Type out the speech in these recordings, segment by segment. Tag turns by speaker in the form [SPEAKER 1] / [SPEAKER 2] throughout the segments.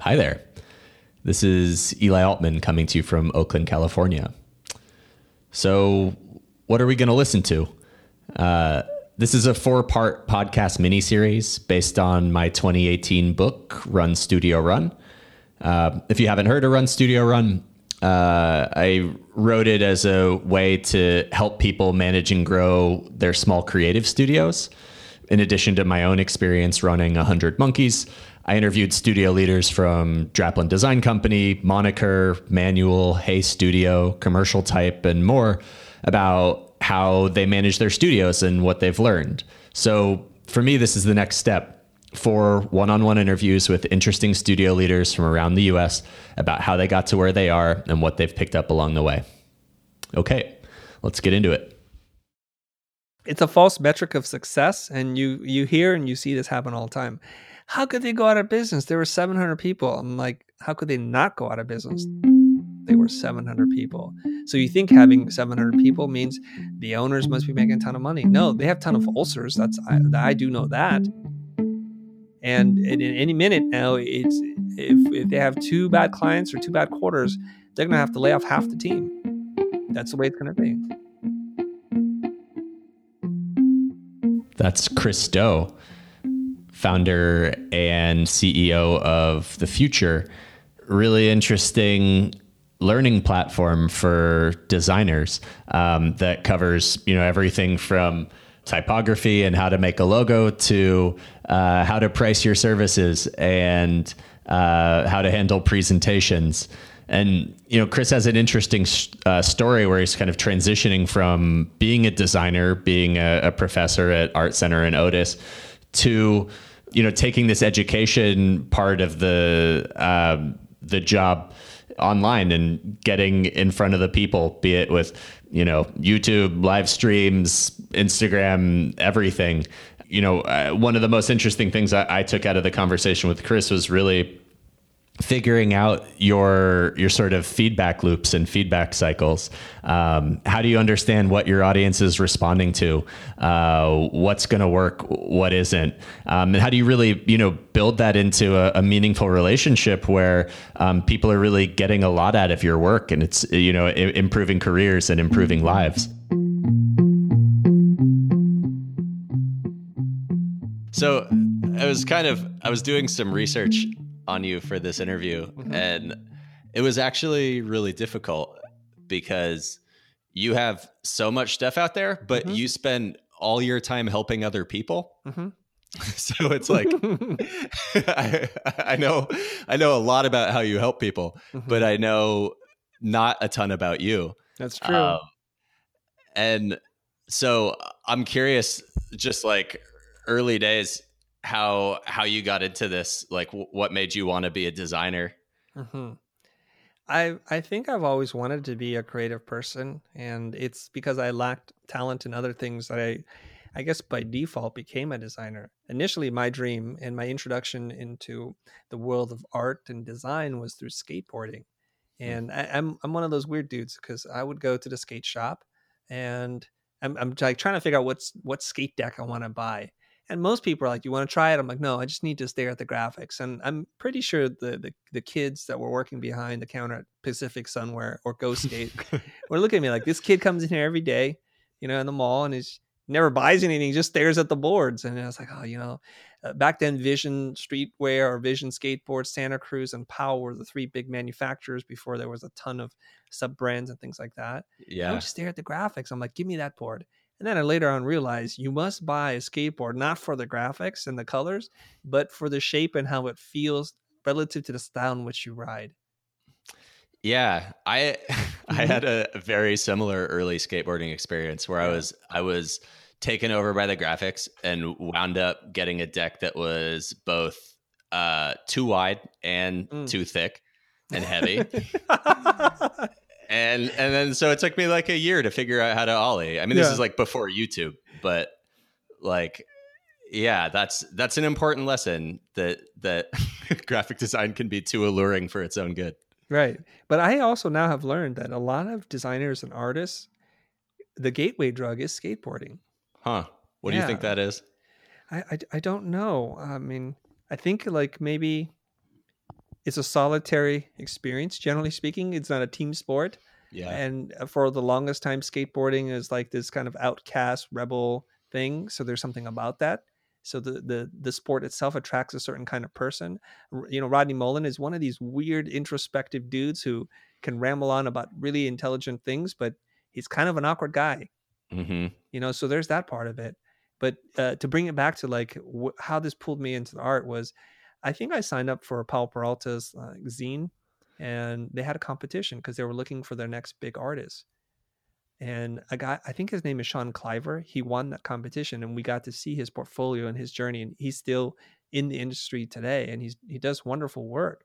[SPEAKER 1] Hi there. This is Eli Altman coming to you from Oakland, California. So, what are we going to listen to? Uh, this is a four part podcast mini series based on my 2018 book, Run Studio Run. Uh, if you haven't heard of Run Studio Run, uh, I wrote it as a way to help people manage and grow their small creative studios. In addition to my own experience running 100 Monkeys, I interviewed studio leaders from Draplin Design Company, Moniker, Manual, Hey Studio, Commercial Type, and more about how they manage their studios and what they've learned. So for me, this is the next step for one on one interviews with interesting studio leaders from around the US about how they got to where they are and what they've picked up along the way. Okay, let's get into it.
[SPEAKER 2] It's a false metric of success, and you you hear and you see this happen all the time. How could they go out of business? There were 700 people. I'm like, how could they not go out of business? They were 700 people. So you think having 700 people means the owners must be making a ton of money? No, they have a ton of ulcers. That's I, I do know that. And in, in any minute now, it's if, if they have two bad clients or two bad quarters, they're going to have to lay off half the team. That's the way it's going to be.
[SPEAKER 1] That's Chris Do, founder and CEO of The Futur. Really interesting learning platform for designers um, that covers you know everything from typography and how to make a logo to uh, how to price your services and uh, how to handle presentations. And you know, Chris has an interesting uh, story where he's kind of transitioning from being a designer, being a, a professor at Art Center in Otis, to you know taking this education part of the um, the job online and getting in front of the people, be it with you know YouTube live streams, Instagram, everything. You know, uh, one of the most interesting things I, I took out of the conversation with Chris was really figuring out your your sort of feedback loops and feedback cycles. Um, how do you understand what your audience is responding to? Uh, what's going to work? What isn't? Um, and how do you really you know build that into a, a meaningful relationship where um, people are really getting a lot out of your work and it's you know I- improving careers and improving lives. So I was kind of I was doing some research on you for this interview mm-hmm. and it was actually really difficult because you have so much stuff out there but mm-hmm. you spend all your time helping other people mm-hmm. so it's like I, I know i know a lot about how you help people but mm-hmm. i know not a ton about you
[SPEAKER 2] that's true um,
[SPEAKER 1] and so i'm curious just like early days how how you got into this like w- what made you want to be a designer mm-hmm.
[SPEAKER 2] i i think i've always wanted to be a creative person and it's because i lacked talent in other things that i i guess by default became a designer initially my dream and my introduction into the world of art and design was through skateboarding hmm. and I, I'm, I'm one of those weird dudes because i would go to the skate shop and I'm, I'm like trying to figure out what's what skate deck I want to buy and most people are like, "You want to try it?" I'm like, "No, I just need to stare at the graphics." And I'm pretty sure the the, the kids that were working behind the counter at Pacific Sunwear or Go Skate were looking at me like, "This kid comes in here every day, you know, in the mall, and he's never buys anything, he just stares at the boards." And I was like, "Oh, you know." Uh, back then, Vision Streetwear or Vision Skateboard, Santa Cruz, and Powell were the three big manufacturers before there was a ton of sub brands and things like that. Yeah. I would just stare at the graphics. I'm like, give me that board. And then I later on realized you must buy a skateboard not for the graphics and the colors, but for the shape and how it feels relative to the style in which you ride.
[SPEAKER 1] Yeah, I I mm-hmm. had a very similar early skateboarding experience where I was I was taken over by the graphics and wound up getting a deck that was both uh, too wide and mm. too thick and heavy. and and then so it took me like a year to figure out how to ollie. I mean, this yeah. is like before YouTube, but like yeah, that's that's an important lesson that that graphic design can be too alluring for its own good.
[SPEAKER 2] Right. But I also now have learned that a lot of designers and artists the gateway drug is skateboarding.
[SPEAKER 1] Huh. What yeah. do you think that is?
[SPEAKER 2] I, I I don't know. I mean, I think like maybe it's a solitary experience. Generally speaking, it's not a team sport.
[SPEAKER 1] Yeah.
[SPEAKER 2] And uh, for the longest time, skateboarding is like this kind of outcast rebel thing. So there's something about that. So the the the sport itself attracts a certain kind of person. You know, Rodney Mullen is one of these weird introspective dudes who can ramble on about really intelligent things, but he's kind of an awkward guy.
[SPEAKER 1] Mm-hmm.
[SPEAKER 2] You know, so there's that part of it. But uh, to bring it back to like wh- how this pulled me into the art was, I think I signed up for Powell Peralta's uh, zine, and they had a competition because they were looking for their next big artist. And a guy, I think his name is Sean Cliver. He won that competition, and we got to see his portfolio and his journey. And he's still in the industry today, and he's he does wonderful work.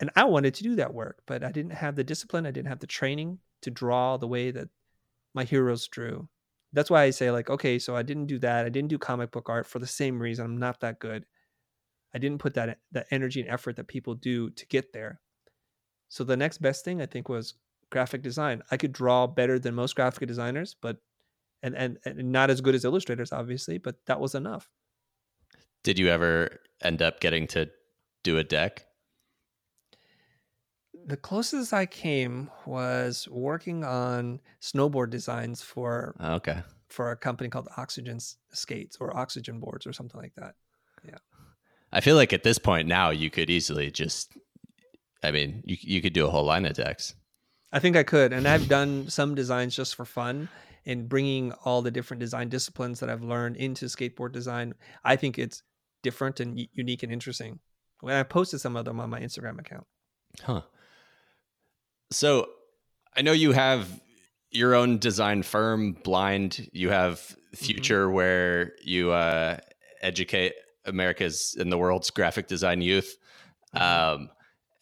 [SPEAKER 2] And I wanted to do that work, but I didn't have the discipline. I didn't have the training to draw the way that my heroes drew. That's why I say like, okay, so I didn't do that. I didn't do comic book art for the same reason. I'm not that good. I didn't put that that energy and effort that people do to get there. So the next best thing I think was graphic design. I could draw better than most graphic designers, but and and, and not as good as illustrators obviously, but that was enough.
[SPEAKER 1] Did you ever end up getting to do a deck?
[SPEAKER 2] The closest I came was working on snowboard designs for
[SPEAKER 1] Oh, okay.
[SPEAKER 2] for a company called Oxygen Skates or Oxygen Boards or something like that.
[SPEAKER 1] I feel like at this point now you could easily just I mean, you you could do a whole line of decks.
[SPEAKER 2] I think I could, and I've done some designs just for fun. And bringing all the different design disciplines that I've learned into skateboard design, I think it's different and unique and interesting. When I posted some of them on my Instagram account.
[SPEAKER 1] Huh. So I know you have your own design firm, Blind. You have Futur, where you uh, educate America's and the world's graphic design youth, um,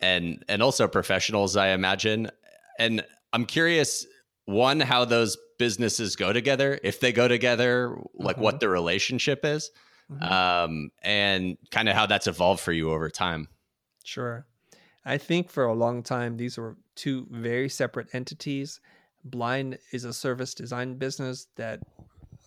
[SPEAKER 1] and and also professionals, I imagine. And I'm curious, one, how those businesses go together, if they go together, like what the relationship is,
[SPEAKER 2] Mhm.
[SPEAKER 1] um, and kind of how that's evolved for you over time.
[SPEAKER 2] Sure. I think for a long time, these were two very separate entities. Blind is a service design business that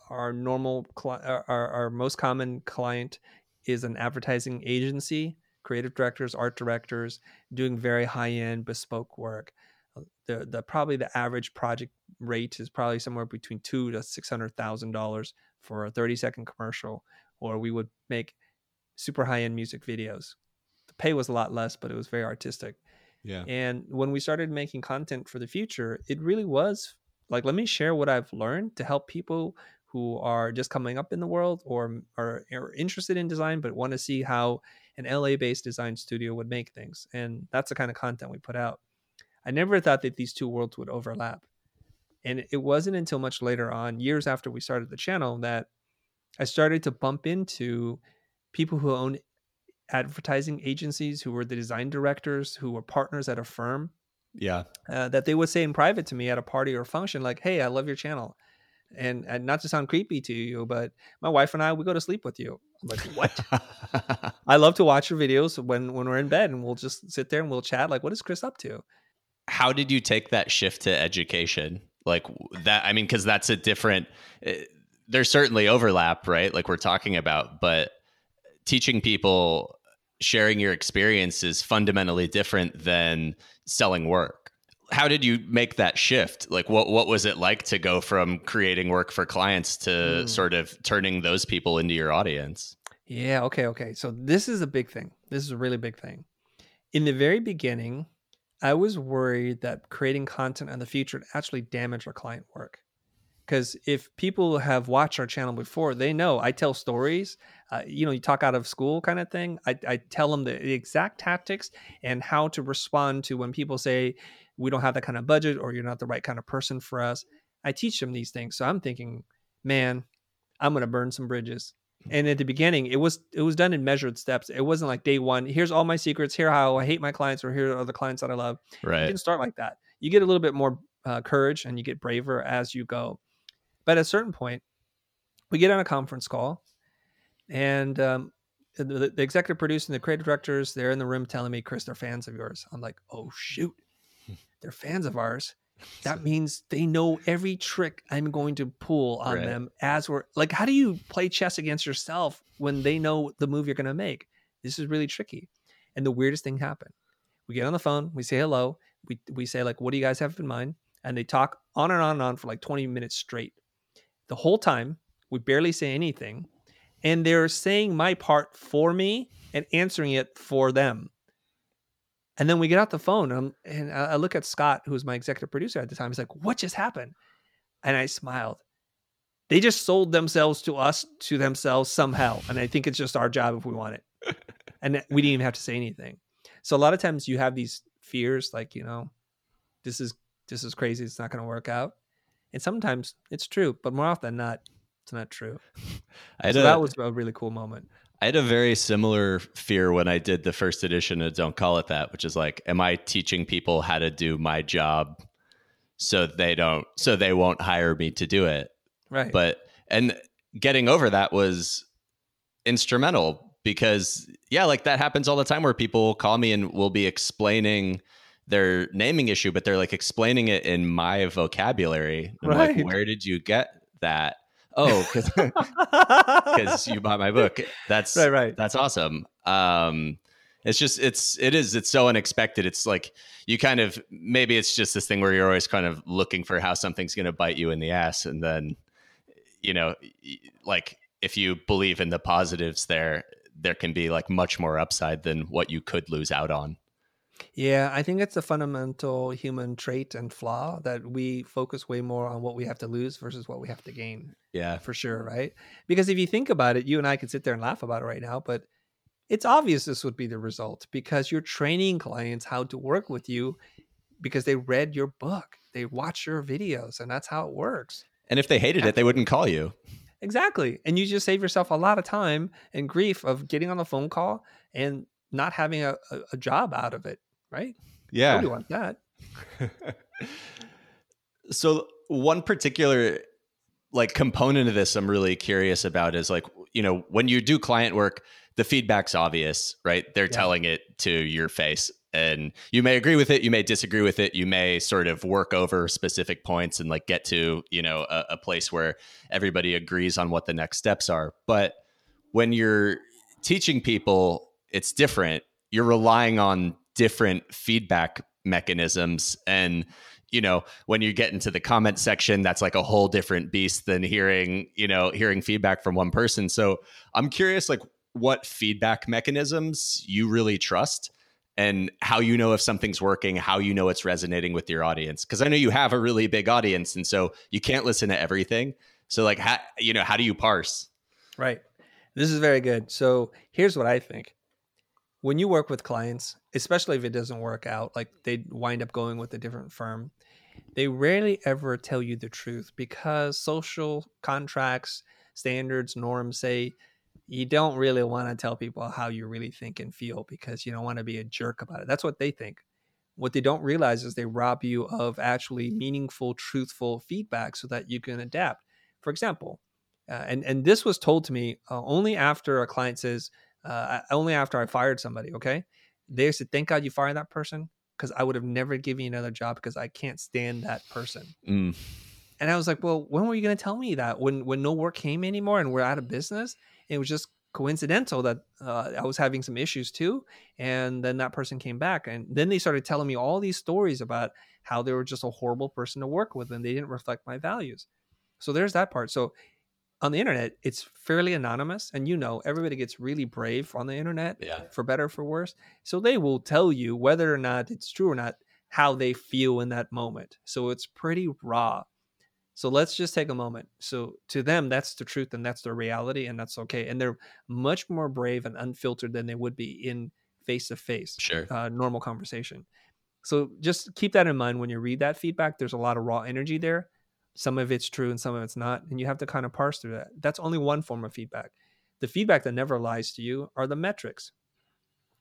[SPEAKER 2] our normal, our our most common client is an advertising agency, creative directors, art directors, doing very high end bespoke work. Uh, The, the probably the average project rate is probably somewhere between two to six hundred thousand dollars for a thirty second commercial, or we would make super high end music videos the pay was a lot less, but it was very artistic.
[SPEAKER 1] Yeah.
[SPEAKER 2] And when we started making content for the Futur, it really was like, let me share what I've learned to help people who are just coming up in the world or are, are interested in design, but want to see how an LA based design studio would make things. And that's the kind of content we put out. I never thought that these two worlds would overlap. And it wasn't until much later on, years after we started the channel, that I started to bump into people who own advertising agencies who were the design directors who were partners at a firm
[SPEAKER 1] Yeah.
[SPEAKER 2] uh, that they would say in private to me at a party or function like hey i love your channel and, and not to sound creepy to you but my wife and i we go to sleep with you I'm like what i love to watch your videos when when we're in bed and we'll just sit there and we'll chat like what is chris up to
[SPEAKER 1] How did you take that shift to education? Like that, I mean, because that's a different, eh, there's certainly overlap, right? Like we're talking about, but teaching people, sharing your experience is fundamentally different than selling work. How did you make that shift? Like what what was it like to go from creating work for clients to
[SPEAKER 2] Mm.
[SPEAKER 1] sort of turning those people into your audience?
[SPEAKER 2] Yeah, okay, okay. So this is a big thing. This is a really big thing. In the very beginning, I was worried that creating content in the future would actually damage our client work. Because if people have watched our channel before, they know I tell stories. Uh, you know, you talk out of school kind of thing. I, I tell them the, the exact tactics and how to respond to when people say we don't have that kind of budget or you're not the right kind of person for us. I teach them these things. So I'm thinking, man, I'm going to burn some bridges. And at the beginning it was it was done in measured steps. It wasn't like day one here's all my secrets here how i hate my clients or here are the clients that i love.
[SPEAKER 1] Right.
[SPEAKER 2] didn't start like that. You get a little bit more uh, courage and you get braver as you go. But at a certain point we get on a conference call and um, the, the the executive producer and the creative directors they're in the room telling me chris they're fans of yours. I'm like oh shoot they're fans of ours that means they know every trick I'm going to pull on
[SPEAKER 1] Right.
[SPEAKER 2] them as we're like, how do you play chess against yourself when they know the move you're going to make? This is really tricky. And the weirdest thing happened. We get on the phone, we say hello, we we say like, "What do you guys have in mind?" And they talk on and on and on for like 20 minutes straight. The whole time, we barely say anything, and they're saying my part for me and answering it for them. And then we get out the phone, um, and, and I look at Scott, who was my executive producer at the time. He's like, "What just happened?" And I smiled. They just sold themselves to us to themselves somehow, and I think it's just our job if we want it. and we didn't even have to say anything. So a lot of times you have these fears, like you know, this is this is crazy. It's not going to work out, and sometimes it's true, but more often than not, it's not true. I so a, that was a really cool moment.
[SPEAKER 1] I had a very similar fear when I did the first edition of Don't Call It That, which is like, am I teaching people how to do my job so they don't, so they won't hire me to do it?
[SPEAKER 2] Right.
[SPEAKER 1] But, and getting over that was instrumental because, yeah, like that happens all the time where people call me and will be explaining their naming issue, but they're like explaining it in my vocabulary. I'm right. like, where did you get that? Oh, because you bought my book. That's right, right. That's awesome. Um, it's just it's it is it's so unexpected. It's like you kind of maybe it's just this thing where you're always kind of looking for how something's going to bite you in the ass, and then you know, like if you believe in the positives there, there can be like much more upside than what you could lose out on.
[SPEAKER 2] Yeah, I think it's a fundamental human trait and flaw that we focus way more on what we have to lose versus what we have to gain.
[SPEAKER 1] Yeah.
[SPEAKER 2] For sure, right? Because if you think about it, you and I could sit there and laugh about it right now, but it's obvious this would be the result because you're training clients how to work with you because they read your book, they watch your videos, and that's how it works.
[SPEAKER 1] And if they hated it, they wouldn't call you.
[SPEAKER 2] Exactly. And you just save yourself a lot of time and grief of getting on a phone call and not having a, a, a job out of it right?
[SPEAKER 1] Yeah.
[SPEAKER 2] Nobody want that.
[SPEAKER 1] so one particular like component of this I'm really curious about is like, you know, when you do client work, the feedback's obvious, right? They're yeah. telling it to your face. And you may agree with it, you may disagree with it, you may sort of work over specific points and like get to, you know, a, a place where everybody agrees on what the next steps are. But when you're teaching people, it's different. You're relying on different feedback mechanisms. And you know when you get into the comment section that's like a whole different beast than hearing you know hearing feedback from one person. So i'm curious like what feedback mechanisms you really trust and how you know if something's working how you know it's resonating with your audience. Because i know you have a really big audience and so you can't listen to everything. So like how you know how do you parse?
[SPEAKER 2] Right. This is very good. So here's what i think. When you work with clients, especially if it doesn't work out, like they wind up going with a different firm, they rarely ever tell you the truth because social contracts, standards, norms say you don't really want to tell people how you really think and feel because you don't want to be a jerk about it. That's what they think. What they don't realize is they rob you of actually meaningful, truthful feedback so that you can adapt. For example, uh, and and this was told to me uh, only after a client says, uh, only after I fired somebody. Okay, they said, "Thank God you fired that person," because I would have never given you another job because I can't stand that person. Mm. And I was like, "Well, when were you going to tell me that? When when no work came anymore and we're out of business?" it was just coincidental that uh, I was having some issues too, and then that person came back, and then they started telling me all these stories about how they were just a horrible person to work with and they didn't reflect my values. So there's that part. So on the internet, it's fairly anonymous, and you know everybody gets really brave on the internet,
[SPEAKER 1] yeah.
[SPEAKER 2] for better or for worse. So they will tell you whether or not it's true or not how they feel in that moment. So it's pretty raw. So let's just take a moment. So to them, that's the truth and that's their reality, and that's okay. And they're much more brave and unfiltered than they would be in face to face, uh, normal conversation. So just keep that in mind when you read that feedback. There's a lot of raw energy there some of it's true and some of it's not and you have to kind of parse through that. That's only one form of feedback. The feedback that never lies to you are the metrics.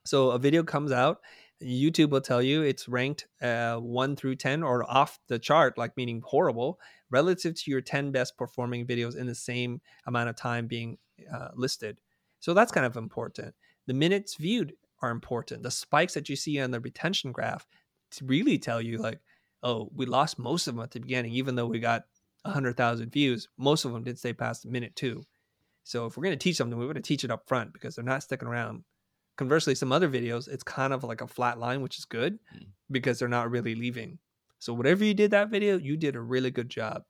[SPEAKER 2] So a video comes out youtube will tell you it's ranked uh, 1 through 10 or off the chart like meaning horrible relative to your 10 best performing videos in the same amount of time being uh, listed. So that's kind of important. The minutes viewed are important. The spikes that you see on the retention graph really tell you like oh, we lost most of them at the beginning, even though we got 100,000 views. Most of them didn't stay past minute two. So if we're going to teach something, we're going to teach it up front because they're not sticking around conversely, some other videos, it's kind of like a flat line, which is good
[SPEAKER 1] Mm.
[SPEAKER 2] because they're not really leaving. So whatever you did that video, you did a really good job.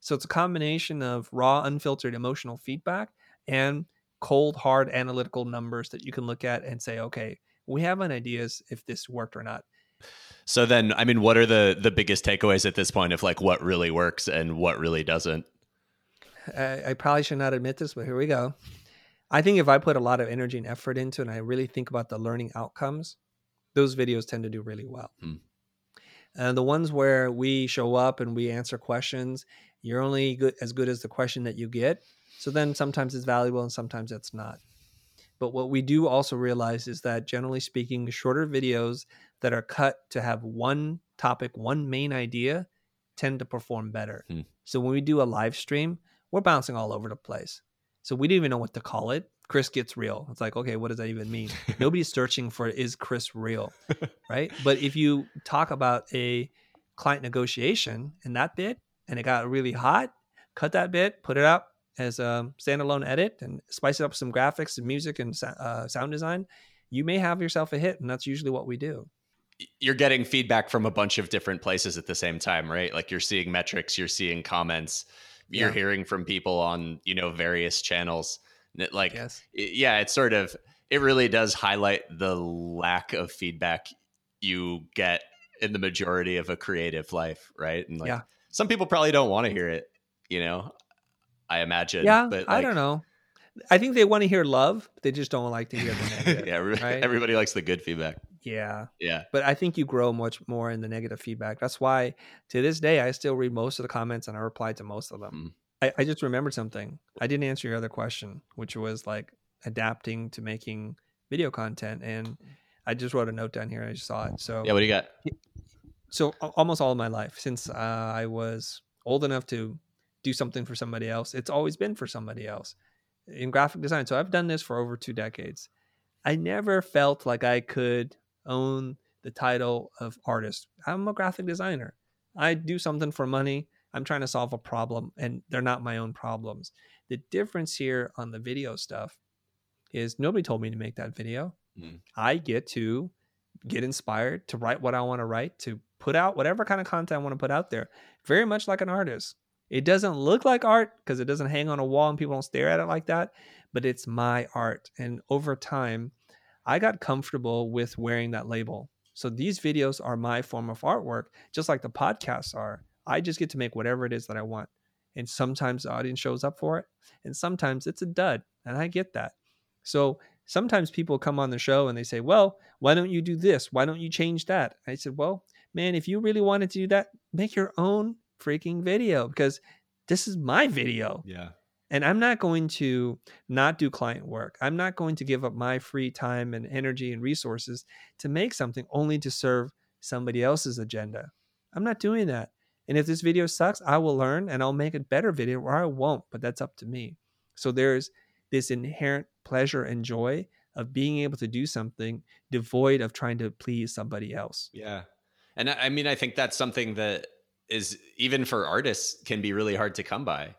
[SPEAKER 2] So it's a combination of raw, unfiltered emotional feedback and cold, hard analytical numbers that you can look at and say, okay, we have an ideas if this worked or not.
[SPEAKER 1] So then, I mean, what are the the biggest takeaways at this point of like what really works and what really doesn't?
[SPEAKER 2] I, I probably should not admit this, but here we go. I think if I put a lot of energy and effort into it and I really think about the learning outcomes, those videos tend to do really well.
[SPEAKER 1] Hmm.
[SPEAKER 2] And the ones where we show up and we answer questions, you're only good as good as the question that you get. So then sometimes it's valuable and sometimes it's not. But what we do also realize is that generally speaking, shorter videos that are cut to have one topic, one main idea, tend to perform better.
[SPEAKER 1] Hmm.
[SPEAKER 2] So when we do a live stream, we're bouncing all over the place. So we didn't even know what to call it. Chris gets real. It's like, okay, what does that even mean? Nobody's searching for is Chris real, right? But if you talk about a client negotiation in that bit and it got really hot, cut that bit, put it up as a standalone edit and spice it up with some graphics and music and uh, sound design, you may have yourself a hit. And that's usually what we do.
[SPEAKER 1] You're getting feedback from a bunch of different places at the same time, right? Like you're seeing metrics, you're seeing comments, you're
[SPEAKER 2] Yeah.
[SPEAKER 1] hearing from people on you know various channels. Like,
[SPEAKER 2] Yes.
[SPEAKER 1] it- yeah, it's sort of it really does highlight the lack of feedback you get in the majority of a creative life, right? And like,
[SPEAKER 2] Yeah.
[SPEAKER 1] some people probably don't want to hear it, you know. I imagine.
[SPEAKER 2] Yeah.
[SPEAKER 1] but
[SPEAKER 2] I don't know. I think they want to hear love. They just don't like to hear the negative.
[SPEAKER 1] yeah,
[SPEAKER 2] right?
[SPEAKER 1] everybody likes the good feedback.
[SPEAKER 2] Yeah.
[SPEAKER 1] Yeah.
[SPEAKER 2] but I think you grow much more in the negative feedback. That's why to this day I still read most of the comments and I reply to most of them. I, I just remembered something. I didn't answer your other question, which was like adapting to making video content, and I just wrote a note down here. I just saw it. So
[SPEAKER 1] Yeah. What do you got?
[SPEAKER 2] so almost all of my life since uh, I was old enough to do something for somebody else, it's always been for somebody else in graphic design. So I've done this for over two decades. I never felt like I could own the title of artist. I'm a graphic designer. I do something for money. I'm trying to solve a problem, and they're not my own problems. The difference here on the video stuff is nobody told me to make that video.
[SPEAKER 1] Mm.
[SPEAKER 2] I get to get inspired to write what I want to write, to put out whatever kind of content I want to put out there. Very much like an artist. It doesn't look like art because it doesn't hang on a wall and people don't stare at it like that, but it's my art. And over time, I got comfortable with wearing that label. So these videos are my form of artwork, just like the podcasts are. I just get to make whatever it is that I want. And sometimes the audience shows up for it, and sometimes it's a dud. And I get that. So sometimes people come on the show and they say, Well, why don't you do this? Why don't you change that? I said, Well, man, if you really wanted to do that, make your own freaking video because this is my video.
[SPEAKER 1] Yeah.
[SPEAKER 2] And I'm not going to not do client work. I'm not going to give up my free time and energy and resources to make something only to serve somebody else's agenda. I'm not doing that. And if this video sucks, I will learn and I'll make a better video or I won't, but that's up to me. So there's this inherent pleasure and joy of being able to do something devoid of trying to please somebody else.
[SPEAKER 1] Yeah. And I mean, I think that's something that is even for artists can be really hard to come by.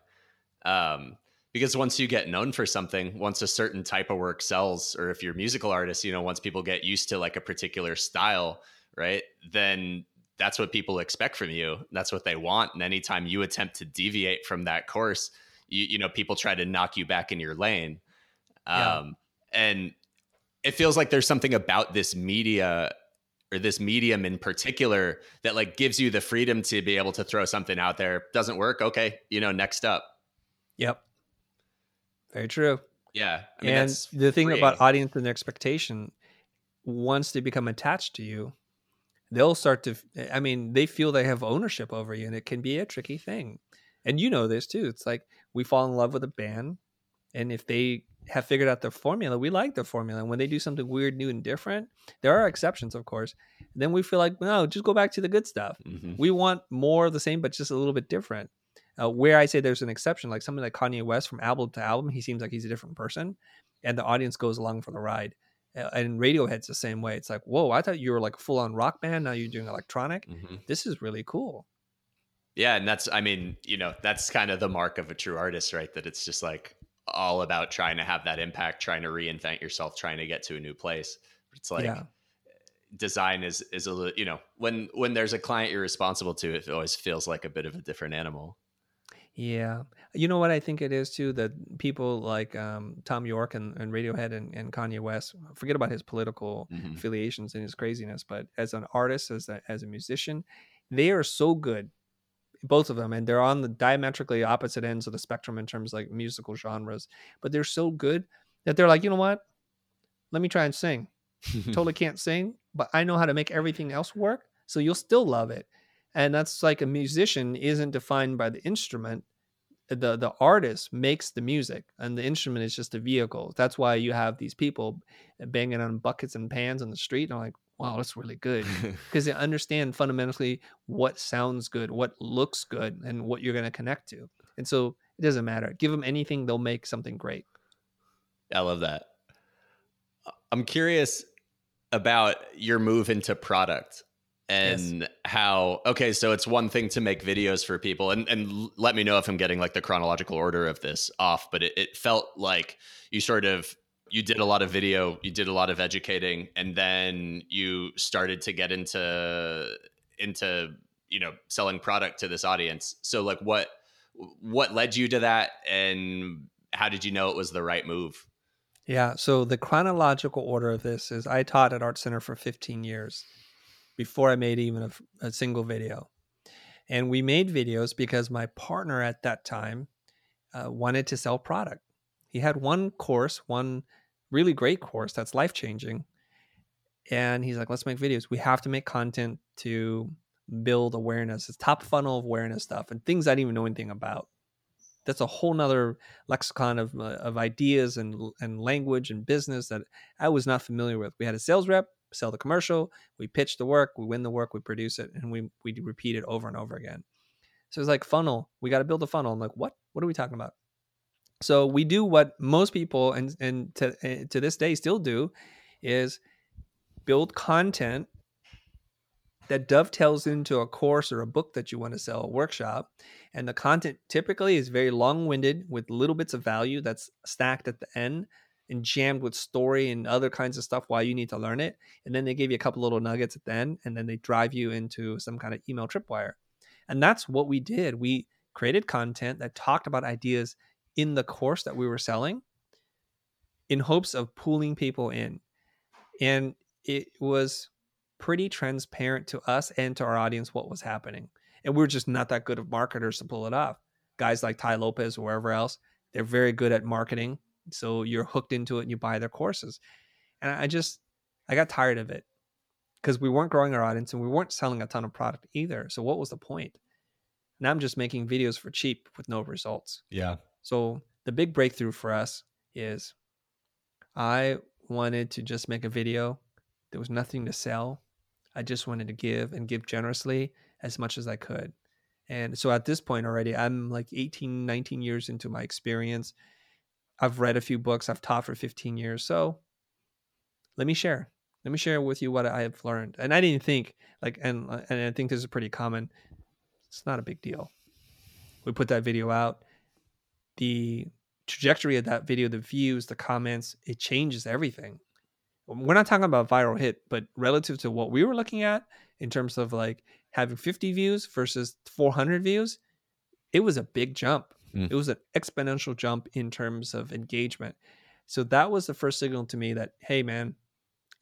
[SPEAKER 1] Um, because once you get known for something, once a certain type of work sells, or if you're a musical artist, you know, once people get used to like a particular style, right, then that's what people expect from you. That's what they want. And anytime you attempt to deviate from that course, you, you know, people try to knock you back in your lane.
[SPEAKER 2] Yeah.
[SPEAKER 1] Um, and it feels like there's something about this media or this medium in particular that like gives you the freedom to be able to throw something out there. Doesn't work. Okay. You know, next up.
[SPEAKER 2] Yep. Very true.
[SPEAKER 1] Yeah. I mean,
[SPEAKER 2] and
[SPEAKER 1] that's
[SPEAKER 2] the thing
[SPEAKER 1] freeing.
[SPEAKER 2] about audience and expectation, once they become attached to you, they'll start to. I mean, they feel they have ownership over you, and it can be a tricky thing. And you know this too. It's like we fall in love with a band, and if they have figured out their formula, we like their formula. And when they do something weird, new, and different, there are exceptions, of course. Then we feel like, no, just go back to the good stuff.
[SPEAKER 1] Mhm.
[SPEAKER 2] We want more of the same, but just a little bit different. Uh, where I say there's an exception, like something like Kanye West from album to album, he seems like he's a different person, and the audience goes along for the ride. Uh, and Radiohead's the same way. It's like, whoa, I thought you were like full on rock band. Now you're doing electronic.
[SPEAKER 1] Mhm.
[SPEAKER 2] This is really cool.
[SPEAKER 1] Yeah. And that's, I mean, you know, that's kind of the mark of a true artist, right? That it's just like all about trying to have that impact, trying to reinvent yourself, trying to get to a new place. It's like yeah. design is is a little, you know, when when there's a client you're responsible to, it always feels like a bit of a different animal.
[SPEAKER 2] Yeah. You know what I think it is too? That people like um, Thom Yorke and, and Radiohead and, and, Kanye West, forget about his political mm-hmm. affiliations and his craziness, but as an artist, as a, as a musician, they are so good, both of them, and they're on the diametrically opposite ends of the spectrum in terms of like musical genres, but they're so good that they're like, you know what? Let me try and sing. totally can't sing, but I know how to make everything else work. So you'll still love it and that's like a musician isn't defined by the instrument. The the artist makes the music and the instrument is just a vehicle. That's why you have these people banging on buckets and pans on the street and i'm like wow that's really good. Because they understand fundamentally what sounds good what looks good and what you're going to connect to. And so it doesn't matter. Give them anything they'll make something great.
[SPEAKER 1] I love that. I'm curious about your move into product and yes. how okay so it's one thing to make videos for people and and let me know if i'm getting like the chronological order of this off but it, it felt like you sort of you did a lot of video you did a lot of educating and then you started to get into into you know selling product to this audience. So like what what led you to that and how did you know it was the right move?
[SPEAKER 2] Yeah so the chronological order of this is i taught at art center for 15 years before I made even a, a single video. And we made videos because my partner at that time uh, wanted to sell product. He had one course, one really great course that's life changing. And he's like, let's make videos. We have to make content to build awareness. It's top funnel awareness stuff and things I didn't even know anything about. That's a whole nother lexicon of, uh, of ideas and, and language and business that I was not familiar with. We had a sales rep sell the commercial, we pitch the work, we win the work, we produce it, and we we repeat it over and over again. So it's like funnel. We got to build a funnel. I'm like, what? What are we talking about? So we do what most people and and to eh, to this day still do, is build content that dovetails into a course or a book that you want to sell, a workshop. And the content typically is very long winded with little bits of value that's stacked at the end and jammed with story and other kinds of stuff why you need to learn it. And then they give you a couple little nuggets at the end, and then they drive you into some kind of email tripwire. And that's what we did. We created content that talked about ideas in the course that we were selling in hopes of pulling people in. And it was pretty transparent to us and to our audience what was happening. And we we're just not that good of marketers to pull it off. Guys like Tai Lopez or wherever else, they're very good at marketing so you're hooked into it and you buy their courses. And i just i got tired of it because we weren't growing our audience and we weren't selling a ton of product either. So what was the point? Now i'm just making videos for cheap with no results.
[SPEAKER 1] Yeah.
[SPEAKER 2] So the big breakthrough for us is i wanted to just make a video. There was nothing to sell. I just wanted to give and give generously as much as i could. And so at this point already i'm like 18 19 years into my experience I've read a few books. I've taught for 15 years. So let me share. Let me share with you what I have learned. And I didn't think like, and and I think this is pretty common. It's not a big deal. We put that video out. The trajectory of that video, the views, the comments, it changes everything. We're not talking about viral hit, but relative to what we were looking at in terms of like having 50 views versus 400 views, it was a big jump. Mm. It was an exponential jump in terms of engagement. So that was the first signal to me that, hey, man,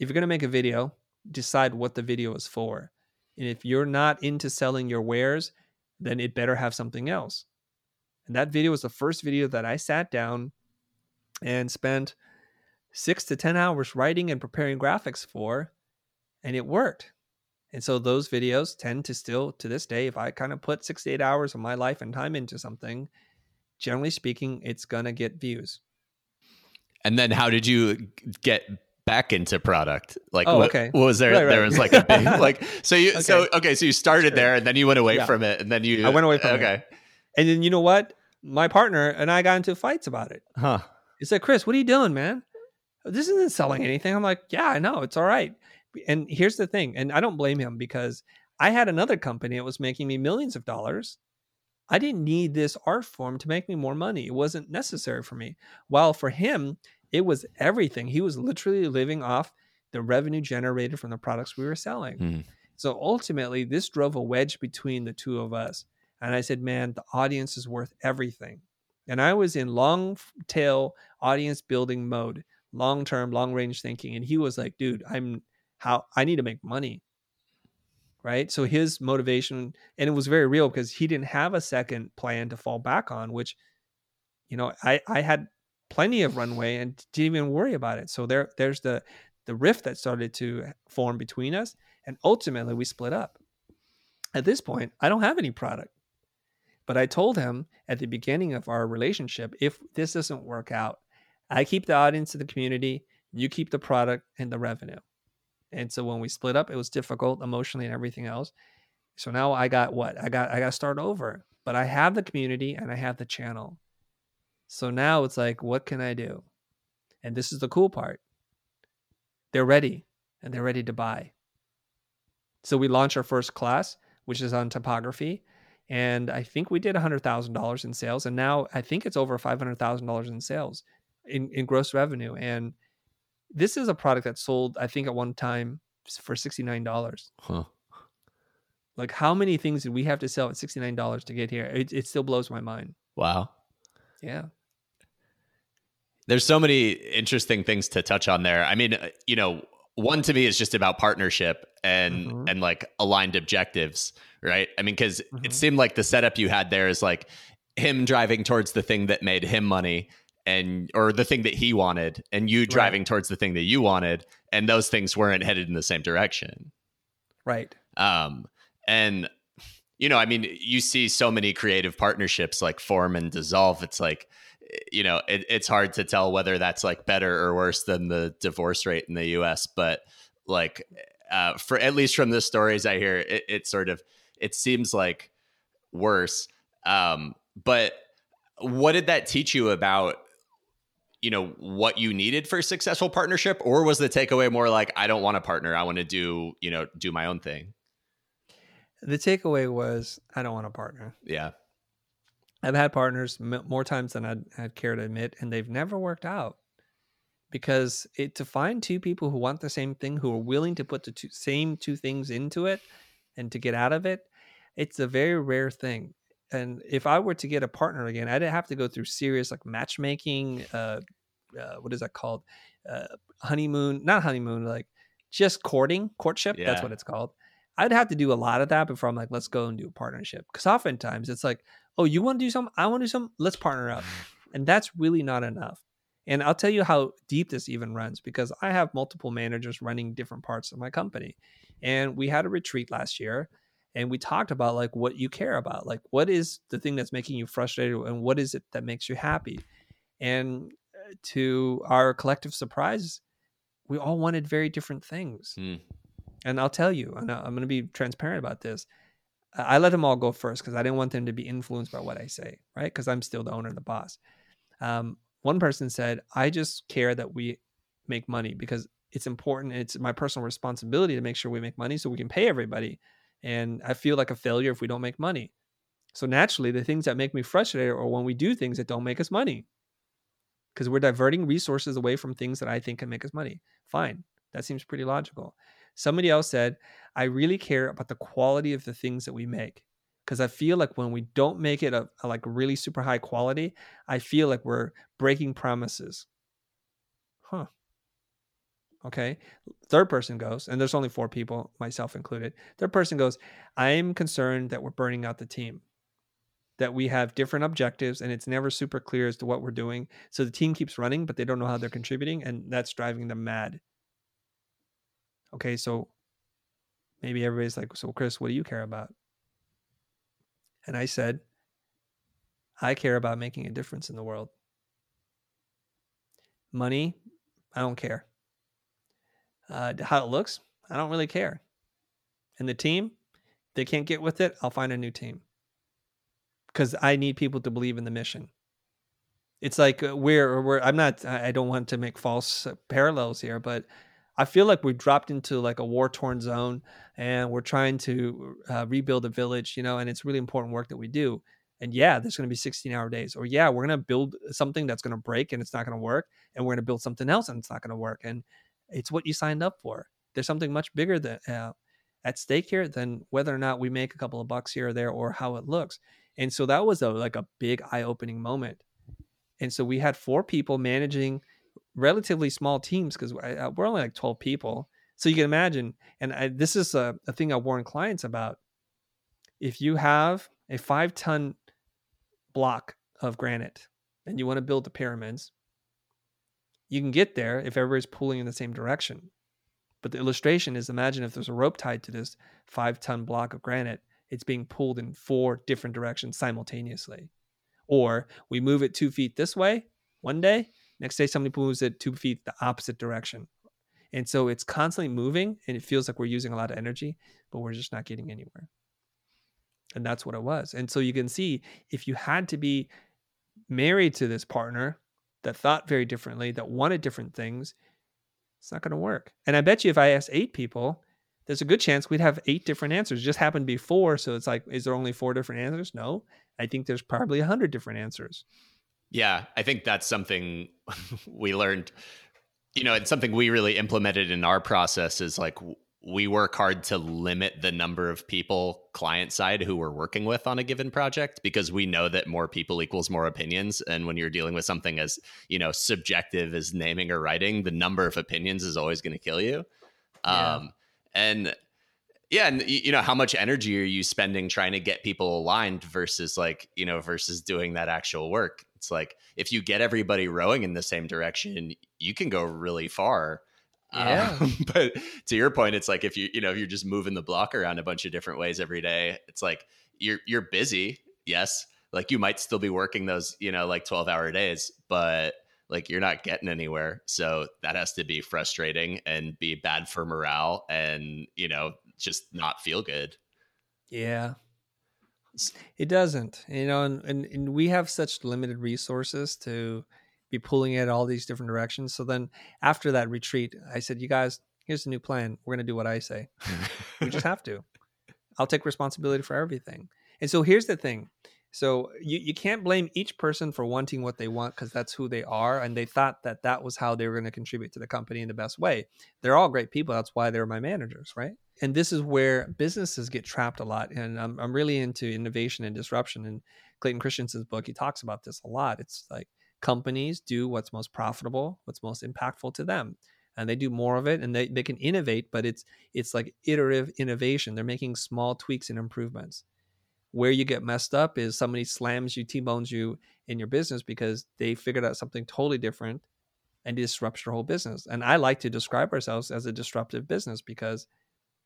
[SPEAKER 2] if you're going to make a video, decide what the video is for. And if you're not into selling your wares, then it better have something else. And that video was the first video that I sat down and spent six to 10 hours writing and preparing graphics for, and it worked. And so those videos tend to still, to this day, if I kind of put six to eight hours of my life and time into something, generally speaking, it's going to get views.
[SPEAKER 1] And then how did you get back into product? Like, oh, what, okay. what was there? Right, right. There was like a big, like, so you, okay. so, okay. So you started sure. there and then you went away yeah. from it and then you,
[SPEAKER 2] I went away from okay. it. Okay. And then you know what? My partner and I got into fights about it.
[SPEAKER 1] Huh.
[SPEAKER 2] He said, Chris, what are you doing, man? This isn't selling anything. I'm like, yeah, I know. It's all right. And here's the thing. And I don't blame him because I had another company that was making me millions of dollars I didn't need this art form to make me more money. It wasn't necessary for me. While for him, it was everything. He was literally living off the revenue generated from the products we were selling.
[SPEAKER 1] Mm.
[SPEAKER 2] So ultimately, this drove a wedge between the two of us. And I said, man, the audience is worth everything. And I was in long tail audience building mode, long term, long range thinking. And he was like, dude, I'm how I need to make money. Right. So his motivation, and it was very real because he didn't have a second plan to fall back on, which, you know, I, I had plenty of runway and didn't even worry about it. So there, there's the, the rift that started to form between us. And ultimately we split up. At this point, I don't have any product. But I told him at the beginning of our relationship if this doesn't work out, I keep the audience in the community, you keep the product and the revenue. And so when we split up, it was difficult emotionally and everything else. So now I got what? I got I got to start over. But I have the community and I have the channel. So now it's like what can I do? And this is the cool part. They're ready and they're ready to buy. So we launched our first class, which is on typography and I think we did $100,000 in sales. And now I think it's over $500,000 in sales in, in gross revenue. And this is a product that sold, I think, at one time for $69.
[SPEAKER 1] Huh.
[SPEAKER 2] Like, how many things did we have to sell at $69 to get here? It, it still blows my mind.
[SPEAKER 1] Wow.
[SPEAKER 2] Yeah.
[SPEAKER 1] There's so many interesting things to touch on there. I mean, uh, you know, one to me is just about partnership and mm-hmm. and like aligned objectives right i mean because mm-hmm. it seemed like the setup you had there is like him driving towards the thing that made him money and or the thing that he wanted and you driving right. towards the thing that you wanted and those things weren't headed in the same direction
[SPEAKER 2] right
[SPEAKER 1] um and you know i mean you see so many creative partnerships like form and dissolve it's like you know, it, it's hard to tell whether that's like better or worse than the divorce rate in the U.S. But like, uh, for at least from the stories I hear, it, it sort of it seems like worse. Um, but what did that teach you about? You know what you needed for a successful partnership, or was the takeaway more like I don't want a partner, I want to do you know do my own thing?
[SPEAKER 2] The takeaway was I don't want a partner.
[SPEAKER 1] Yeah,
[SPEAKER 2] I've had partners more times than I'd, I'd care to admit, and they've never worked out because it to find two people who want the same thing, who are willing to put the two, same two things into it, and to get out of it, it's a very rare thing. And if I were to get a partner again, I'd have to go through serious like matchmaking. Uh, uh, what is that called? Uh, honeymoon, not honeymoon, like just courting, courtship. Yeah. That's what it's called. I'd have to do a lot of that before I'm like, let's go and do a partnership. Because oftentimes it's like, oh, you want to do something? I want to do something. Let's partner up. And that's really not enough. And I'll tell you how deep this even runs because I have multiple managers running different parts of my company. And we had a retreat last year and we talked about like what you care about. Like what is the thing that's making you frustrated and what is it that makes you happy? And to our collective surprise, we all wanted very different things. Mm. And I'll tell you, and I'm going to be transparent about this. I let them all go first because I didn't want them to be influenced by what I say, right? Because I'm still the owner and the boss. Um, one person said, I just care that we make money because it's important. It's my personal responsibility to make sure we make money so we can pay everybody. And I feel like a failure if we don't make money. So naturally, the things that make me frustrated are when we do things that don't make us money because we're diverting resources away from things that I think can make us money. Fine. That seems pretty logical. Somebody else said, I really care about the quality of the things that we make. Because I feel like when we don't make it a, a uh, like really super high quality, I feel like we're breaking promises. Huh. Okay. Third person goes, and there's only four people, myself included. Third person goes, I'm concerned that we're burning out the team, that we have different objectives and it's never super clear as to what we're doing. So the team keeps running, but they don't know how they're contributing, and that's driving them mad okay, so maybe everybody's like, so Chris, what do you care about? And I said, I care about making a difference in the world. Money, I don't care. Uh, how it looks, I don't really care. And the team, they can't get with it, I'll find a new team. Because I need people to believe in the mission. It's like uh, we're, we're, I'm not, I don't want to make false parallels here, but I feel like we've dropped into like a war torn zone and we're trying to uh, rebuild a village, you know, and it's really important work that we do. And yeah, there's going to be 16 hour days. Or yeah, we're going to build something that's going to break and it's not going to work. And we're going to build something else and it's not going to work. And it's what you signed up for. There's something much bigger than, uh, at stake here than whether or not we make a couple of bucks here or there or how it looks. And so that was a like a big eye opening moment. And so we had four people managing relatively small teams because we're only like 12 people. So you can imagine, and I, this is a, a thing I warn clients about. If you have a five ton block of granite and you want to build the pyramids, you can get there if everybody's pulling in the same direction. But the illustration is imagine if there's a rope tied to this five ton block of granite, it's being pulled in four different directions simultaneously. Or we move it two feet this way one day, next day somebody moves it two feet the opposite direction. And so it's constantly moving and it feels like we're using a lot of energy, but we're just not getting anywhere. And that's what it was. And so you can see if you had to be married to this partner that thought very differently, that wanted different things, it's not going to work. And I bet you if I asked eight people, there's a good chance we'd have eight different answers. It just happened before. So it's like, is there only four different answers? No. I think there's probably a hundred different answers.
[SPEAKER 1] Yeah, I think that's something we learned. You know, it's something we really implemented in our process is like we work hard to limit the number of people client side who we're working with on a given project because we know that more people equals more opinions and when you're dealing with something as you know subjective as naming or writing the number of opinions is always going to kill you yeah. um and yeah and you know how much energy are you spending trying to get people aligned versus like you know versus doing that actual work it's like if you get everybody rowing in the same direction you can go really far
[SPEAKER 2] yeah. Um,
[SPEAKER 1] but to your point, it's like if you you know if you're just moving the block around a bunch of different ways every day, it's like you're you're busy. Yes, like you might still be working those you know like 12 hour days, but like you're not getting anywhere. So that has to be frustrating and be bad for morale and you know just not feel good.
[SPEAKER 2] Yeah. It doesn't, you know, and, and, and we have such limited resources to be pulling it all these different directions. So then after that retreat, I said, "You guys, here's a new plan. We're going to do what I say. we just have to. I'll take responsibility for everything." And so here's the thing. So you, you can't blame each person for wanting what they want because that's who they are, and they thought that that was how they were going to contribute to the company in the best way. They're all great people. That's why they're my managers, right? And this is where businesses get trapped a lot. And I'm I'm really into innovation and disruption. And Clayton Christensen's book, he talks about this a lot. It's like companies do what's most profitable, what's most impactful to them. And they do more of it and they, they can innovate, but it's it's like iterative innovation. They're making small tweaks and improvements. Where you get messed up is somebody slams you, T-bones you in your business because they figured out something totally different and disrupts your whole business. And I like to describe ourselves as a disruptive business because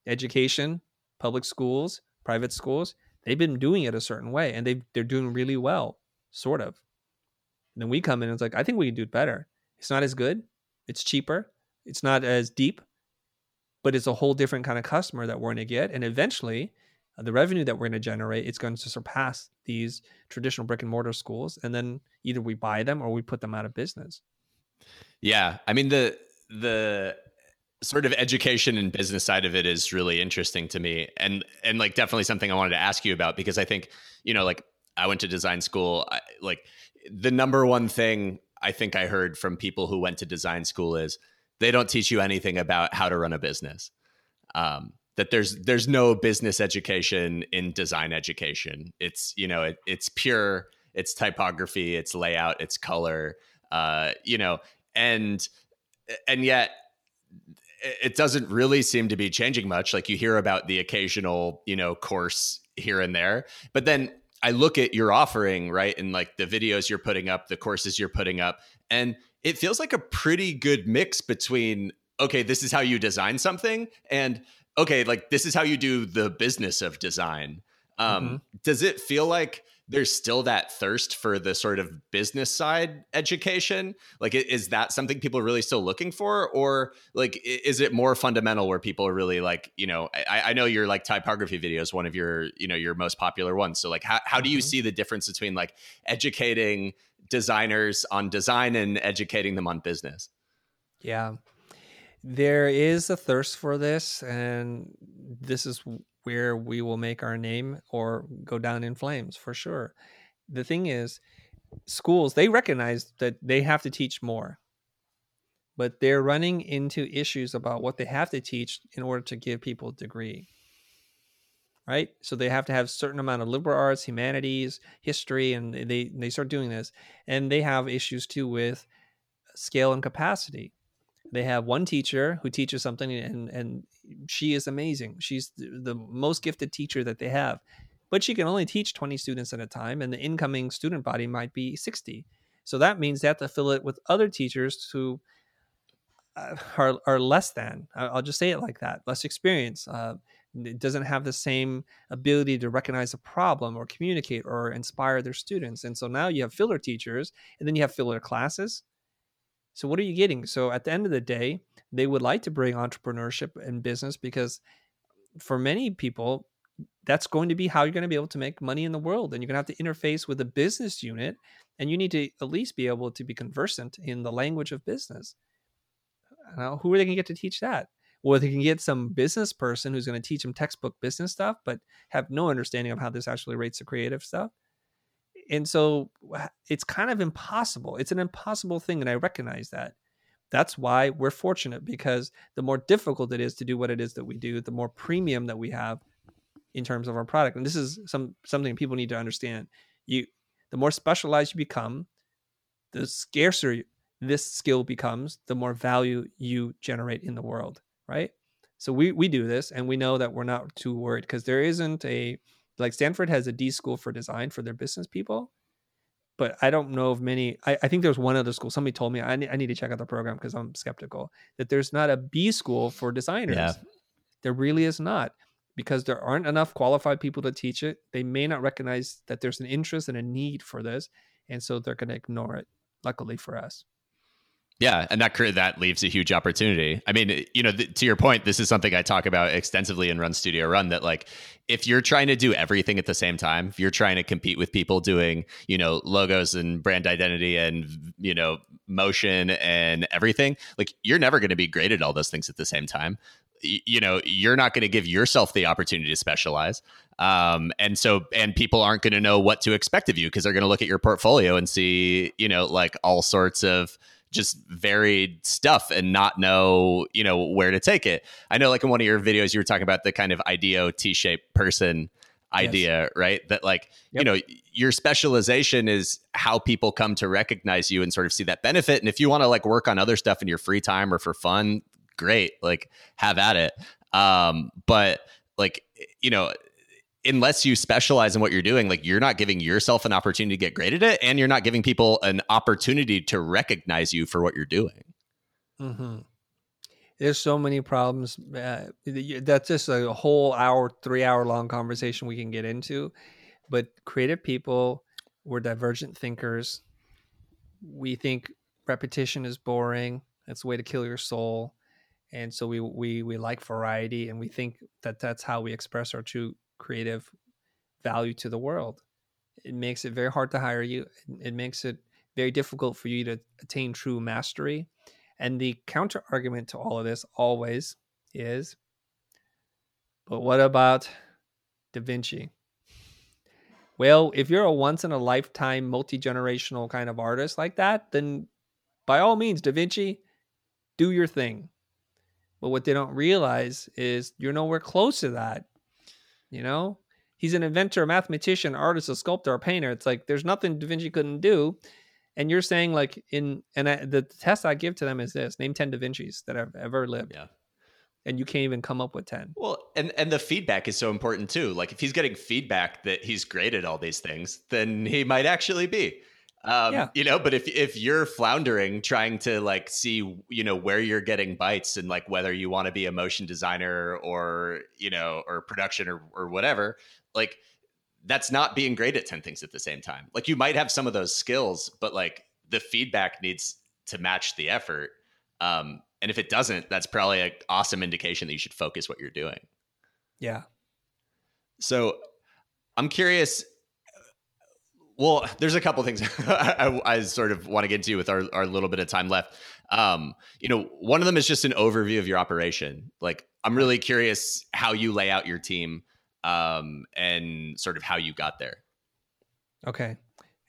[SPEAKER 2] education, public schools, private schools, they've been doing it a certain way and they they're doing really well, sort of. And then we come in and it's like, I think we can do it better. It's not as good. It's cheaper. It's not as deep, but it's a whole different kind of customer that we're going to get. And eventually, the revenue that we're going to generate it's going to surpass these traditional brick and mortar schools. And then either we buy them or we put them out of business.
[SPEAKER 1] Yeah. I mean, the, the, sort of education and business side of it is really interesting to me and and like definitely something i wanted to ask you about because i think you know like i went to design school I, like the number one thing I think I heard from people who went to design school is they don't teach you anything about how to run a business. Um, that there's there's no business education in design education. It's you know it, it's pure. It's typography. It's layout. It's color. Uh, you know, and and yet it doesn't really seem to be changing much. Like you hear about the occasional you know course here and there, but then I look at your offering, right? And like the videos you're putting up, the courses you're putting up, and it feels like a pretty good mix between, okay, this is how you design something, and okay, like this is how you do the business of design. Um, mm-hmm. Does it feel like there's still that thirst for the sort of business side education like is that something people are really still looking for or like is it more fundamental where people are really like you know i, I know your like typography videos one of your you know your most popular ones so like how, how do you mm-hmm. see the difference between like educating designers on design and educating them on business
[SPEAKER 2] yeah there is a thirst for this and this is where we will make our name or go down in flames for sure. the thing is, schools they recognize that they have to teach more, but they're running into issues about what they have to teach in order to give people a degree. Right, so they have to have certain amount of liberal arts, humanities, history, and they they start doing this, and they have issues too with scale and capacity they have one teacher who teaches something and and she is amazing. She's the most gifted teacher that they have but she can only teach 20 students at a time and the incoming student body might be 60 so that means they have to fill it with other teachers who uh, are, are less than i'll just say it like that less experience uh, it doesn't have the same ability to recognize a problem or communicate or inspire their students. And so now you have filler teachers and then you have filler classes so what are you getting? So at the end of the day, they would like to bring entrepreneurship and business because for many people, that's going to be how you're going to be able to make money in the world. And you're going to have to interface with a business unit and you need to at least be able to be conversant in the language of business. Now, who are they going to get to teach that? Well, they can get some business person who's going to teach them textbook business stuff, but have no understanding of how this actually rates the creative stuff and so it's kind of impossible. It's an impossible thing, and I recognize that. That's why we're fortunate because the more difficult it is to do what it is that we do, the more premium that we have in terms of our product. And this is some something people need to understand. You, the more specialized you become, the scarcer this skill becomes, the more value you generate in the world, right? So we we do this, and we know that we're not too worried because there isn't a like Stanford has a D school for design for their business people, but I don't know of many. I, I think there's one other school. Somebody told me I need, I need to check out the program because I'm skeptical that there's not a B school for designers. Yeah. There really is not because there aren't enough qualified people to teach it. They may not recognize that there's an interest and a need for this, and so they're going to ignore it. Luckily for us.
[SPEAKER 1] Yeah, and that that leaves a huge opportunity. I mean, you know, th- to your point, this is something I talk about extensively in Run Studio Run. That like, if you're trying to do everything at the same time, if you're trying to compete with people doing, you know, logos and brand identity and you know, motion and everything, like you're never going to be great at all those things at the same time. Y- you know, you're not going to give yourself the opportunity to specialize. Um, and so, and people aren't going to know what to expect of you because they're going to look at your portfolio and see, you know, like all sorts of just varied stuff and not know, you know, where to take it. I know like in one of your videos you were talking about the kind of IDEO T-shaped person idea, yes. right? That like, yep. you know, your specialization is how people come to recognize you and sort of see that benefit. And if you want to like work on other stuff in your free time or for fun, great. Like have at it. Um, but like, you know, unless you specialize in what you're doing, like you're not giving yourself an opportunity to get great at it, and you're not giving people an opportunity to recognize you for what you're doing.
[SPEAKER 2] Mm-hmm. There's so many problems. Uh, that's just a whole hour, three hour long conversation we can get into. But creative people, we're divergent thinkers. We think repetition is boring. That's a way to kill your soul. And so we we we like variety, and we think that that's how we express our true creative value to the world. It makes it very hard to hire you. It makes it very difficult for you to attain true mastery. And the counter argument to all of this always is but what about Da Vinci? Well, if you're a once in a lifetime, multi generational kind of artist like that, then by all means, Da Vinci, do your thing. But what they don't realize is you're nowhere close to that you know, he's an inventor, a mathematician, artist, a sculptor, a painter. It's like there's nothing Da Vinci couldn't do. And you're saying like in and I, the test I give to them is this: name ten Da Vincis that have ever lived.
[SPEAKER 1] Yeah.
[SPEAKER 2] And you can't even come up with ten.
[SPEAKER 1] Well, and and the feedback is so important too. Like if he's getting feedback that he's great at all these things, then he might actually be. Um, yeah. you know, but if if you're floundering trying to like see, you know, where you're getting bites and like whether you want to be a motion designer or, you know, or production or or whatever, like that's not being great at 10 things at the same time. Like you might have some of those skills, but like the feedback needs to match the effort. Um, and if it doesn't, that's probably an awesome indication that you should focus what you're doing.
[SPEAKER 2] Yeah.
[SPEAKER 1] So I'm curious well, there's a couple things I, I, sort of want to get into with our, our little bit of time left. Um, you know, one of them is just an overview of your operation. Like, I'm really curious how you lay out your team um, and sort of how you got there.
[SPEAKER 2] Okay.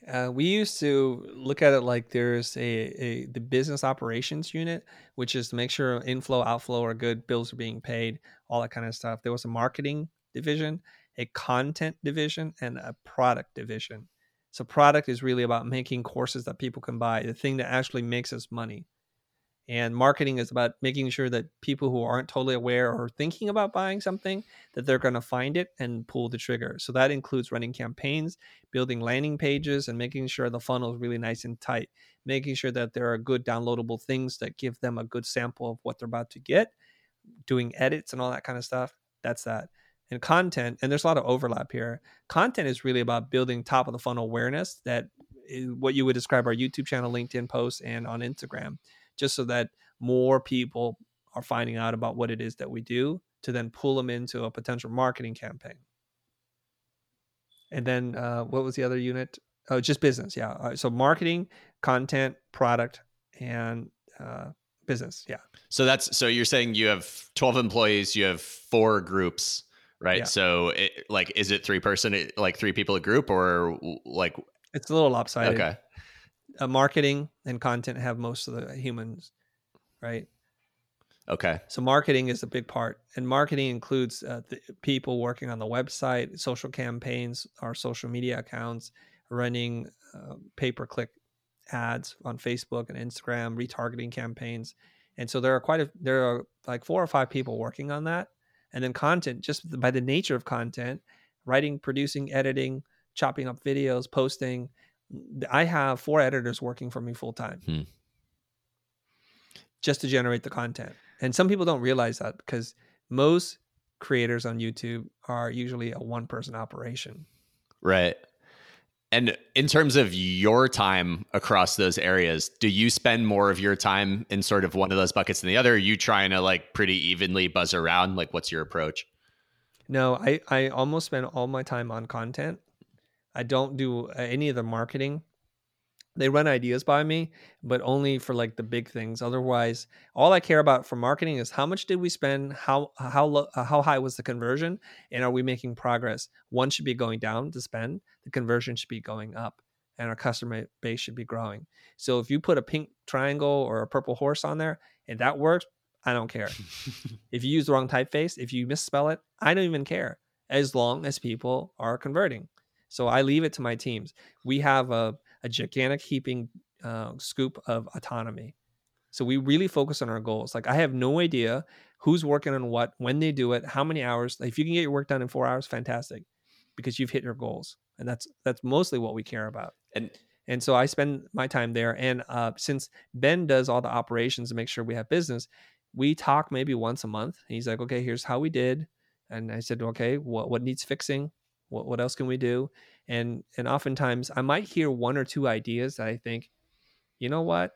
[SPEAKER 2] Uh, we used to look at it like there's a, a the business operations unit, which is to make sure inflow, outflow are good, bills are being paid, all that kind of stuff. There was a marketing division, a content division, and a product division. So product is really about making courses that people can buy, the thing that actually makes us money. And marketing is about making sure that people who aren't totally aware or thinking about buying something that they're going to find it and pull the trigger. So that includes running campaigns, building landing pages and making sure the funnel is really nice and tight, making sure that there are good downloadable things that give them a good sample of what they're about to get, doing edits and all that kind of stuff. That's that and content and there's a lot of overlap here. Content is really about building top of the funnel awareness that what you would describe our youtube channel linkedin posts and on instagram just so that more people are finding out about what it is that we do to then pull them into a potential marketing campaign. And then uh, what was the other unit? Oh just business yeah. So marketing content product and uh, business yeah.
[SPEAKER 1] So that's so you're saying you have 12 employees you have four groups right? Yeah. So, it, like, is it three person, like three people a group, or like?
[SPEAKER 2] It's a little lopsided. Okay. Uh, marketing and content have most of the humans, right?
[SPEAKER 1] Okay.
[SPEAKER 2] So marketing is a big part, and marketing includes uh, the people working on the website, social campaigns, our social media accounts, running uh, pay per click ads on Facebook and Instagram, retargeting campaigns, and so there are quite a there are like four or five people working on that, and then content just by the nature of content writing producing editing chopping up videos posting i have four editors working for me full time hmm. just to generate the content. And some people don't realize that because most creators on youtube are usually a one person operation.
[SPEAKER 1] Right and in terms of your time across those areas, do you spend more of your time in sort of one of those buckets than the other? Are you trying to like pretty evenly buzz around? Like, what's your approach?
[SPEAKER 2] No, I, I almost spend all my time on content. I don't do uh, any of the marketing they run ideas by me, but only for like the big things. Otherwise, all I care about for marketing is how much did we spend, how how low, uh, how high was the conversion, and are we making progress? One should be going down to spend, the conversion should be going up, and our customer base should be growing. So if you put a pink triangle or a purple horse on there and that works, I don't care. if you use the wrong typeface, if you misspell it, I don't even care as long as people are converting. So I leave it to my teams. We have a a gigantic heaping uh, scoop of autonomy. So we really focus on our goals. Like I have no idea who's working on what, when they do it, how many hours. If you can get your work done in four hours, fantastic, because you've hit your goals, and that's that's mostly what we care about. And and so I spend my time there. And uh, since Ben does all the operations to make sure we have business, we talk maybe once a month. he's like, okay, here's how we did. And I said, okay, what what needs fixing? What what else can we do? and and oftentimes i might hear one or two ideas that i think you know what?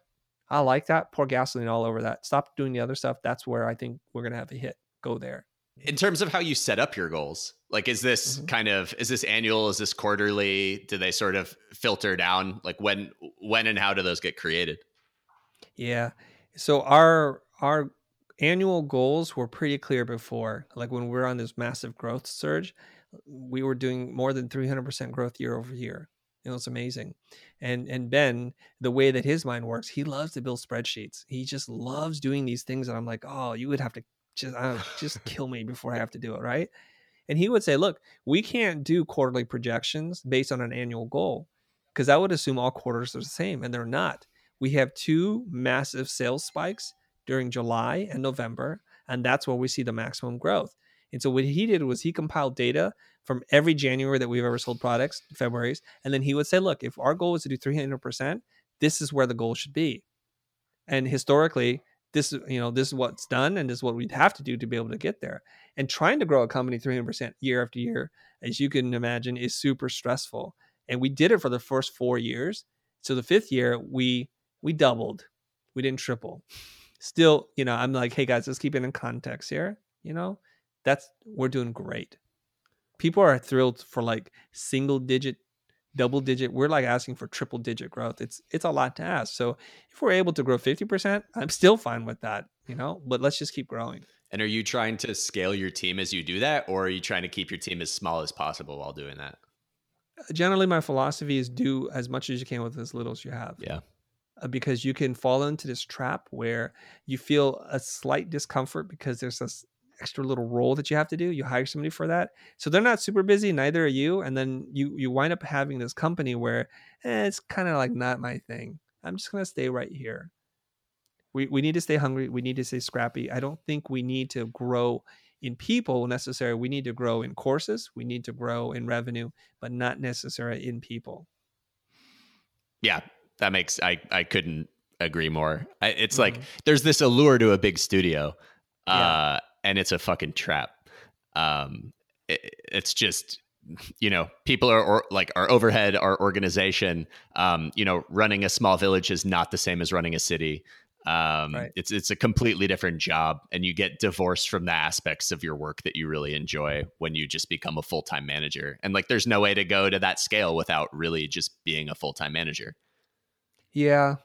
[SPEAKER 2] I like that. Pour gasoline all over that. Stop doing the other stuff. That's where i think we're gonna have a hit. Go there.
[SPEAKER 1] In terms of how you set up your goals like is this mm-hmm. kind of is this annual? Is this quarterly? Do they sort of filter down like when when and how do those get created?
[SPEAKER 2] Yeah. So our our annual goals were pretty clear before like when we are on this massive growth surge we were doing more than 300% growth year over year. It was amazing. And and Ben, the way that his mind works, he loves to build spreadsheets. He just loves doing these things and I'm like, "Oh, you would have to just uh, just kill me before I have to do it, right?" And he would say, "Look, we can't do quarterly projections based on an annual goal because that would assume all quarters are the same and they're not. We have two massive sales spikes during July and November, and that's where we see the maximum growth. And so what he did was he compiled data from every January that we've ever sold products, February's, and then he would say, look, if our goal is to do 300%, this is where the goal should be. And historically, this you know this is what's done and this is what we'd have to do to be able to get there. And trying to grow a company 300% year after year as you can imagine is super stressful. And we did it for the first four years. So the fifth year we we doubled. We didn't triple. Still you know i'm like hey guys let's keep it in context here you know that's we're doing great. People are thrilled for like single digit, double digit. We're like asking for triple digit growth. It's it's a lot to ask. So if we're able to grow 50%, I'm still fine with that, you know, but let's just keep growing.
[SPEAKER 1] And are you trying to scale your team as you do that or are you trying to keep your team as small as possible while doing that?
[SPEAKER 2] generally my philosophy is do as much as you can with as little as you have.
[SPEAKER 1] Yeah.
[SPEAKER 2] Uh, because you can fall into this trap where you feel a slight discomfort because there's this extra little role that you have to do. You hire somebody for that, so they're not super busy. Neither are you, and then you you wind up having this company where eh, it's kind of like not my thing. I'm just gonna stay right here. We we need to stay hungry. We need to stay scrappy. I don't think we need to grow in people necessarily. We need to grow in courses. We need to grow in revenue, but not necessarily in people.
[SPEAKER 1] Yeah, that makes I I couldn't agree more. I, it's mm-hmm. like there's this allure to a big studio, uh, yeah. And it's a fucking trap. Um, it, it's just you know people are or, like our overhead our organization um, you know running a small village is not the same as running a city um, right. it's it's a completely different job and you get divorced from the aspects of your work that you really enjoy when you just become a full-time manager and like there's no way to go to that scale without really just being a full-time manager
[SPEAKER 2] yeah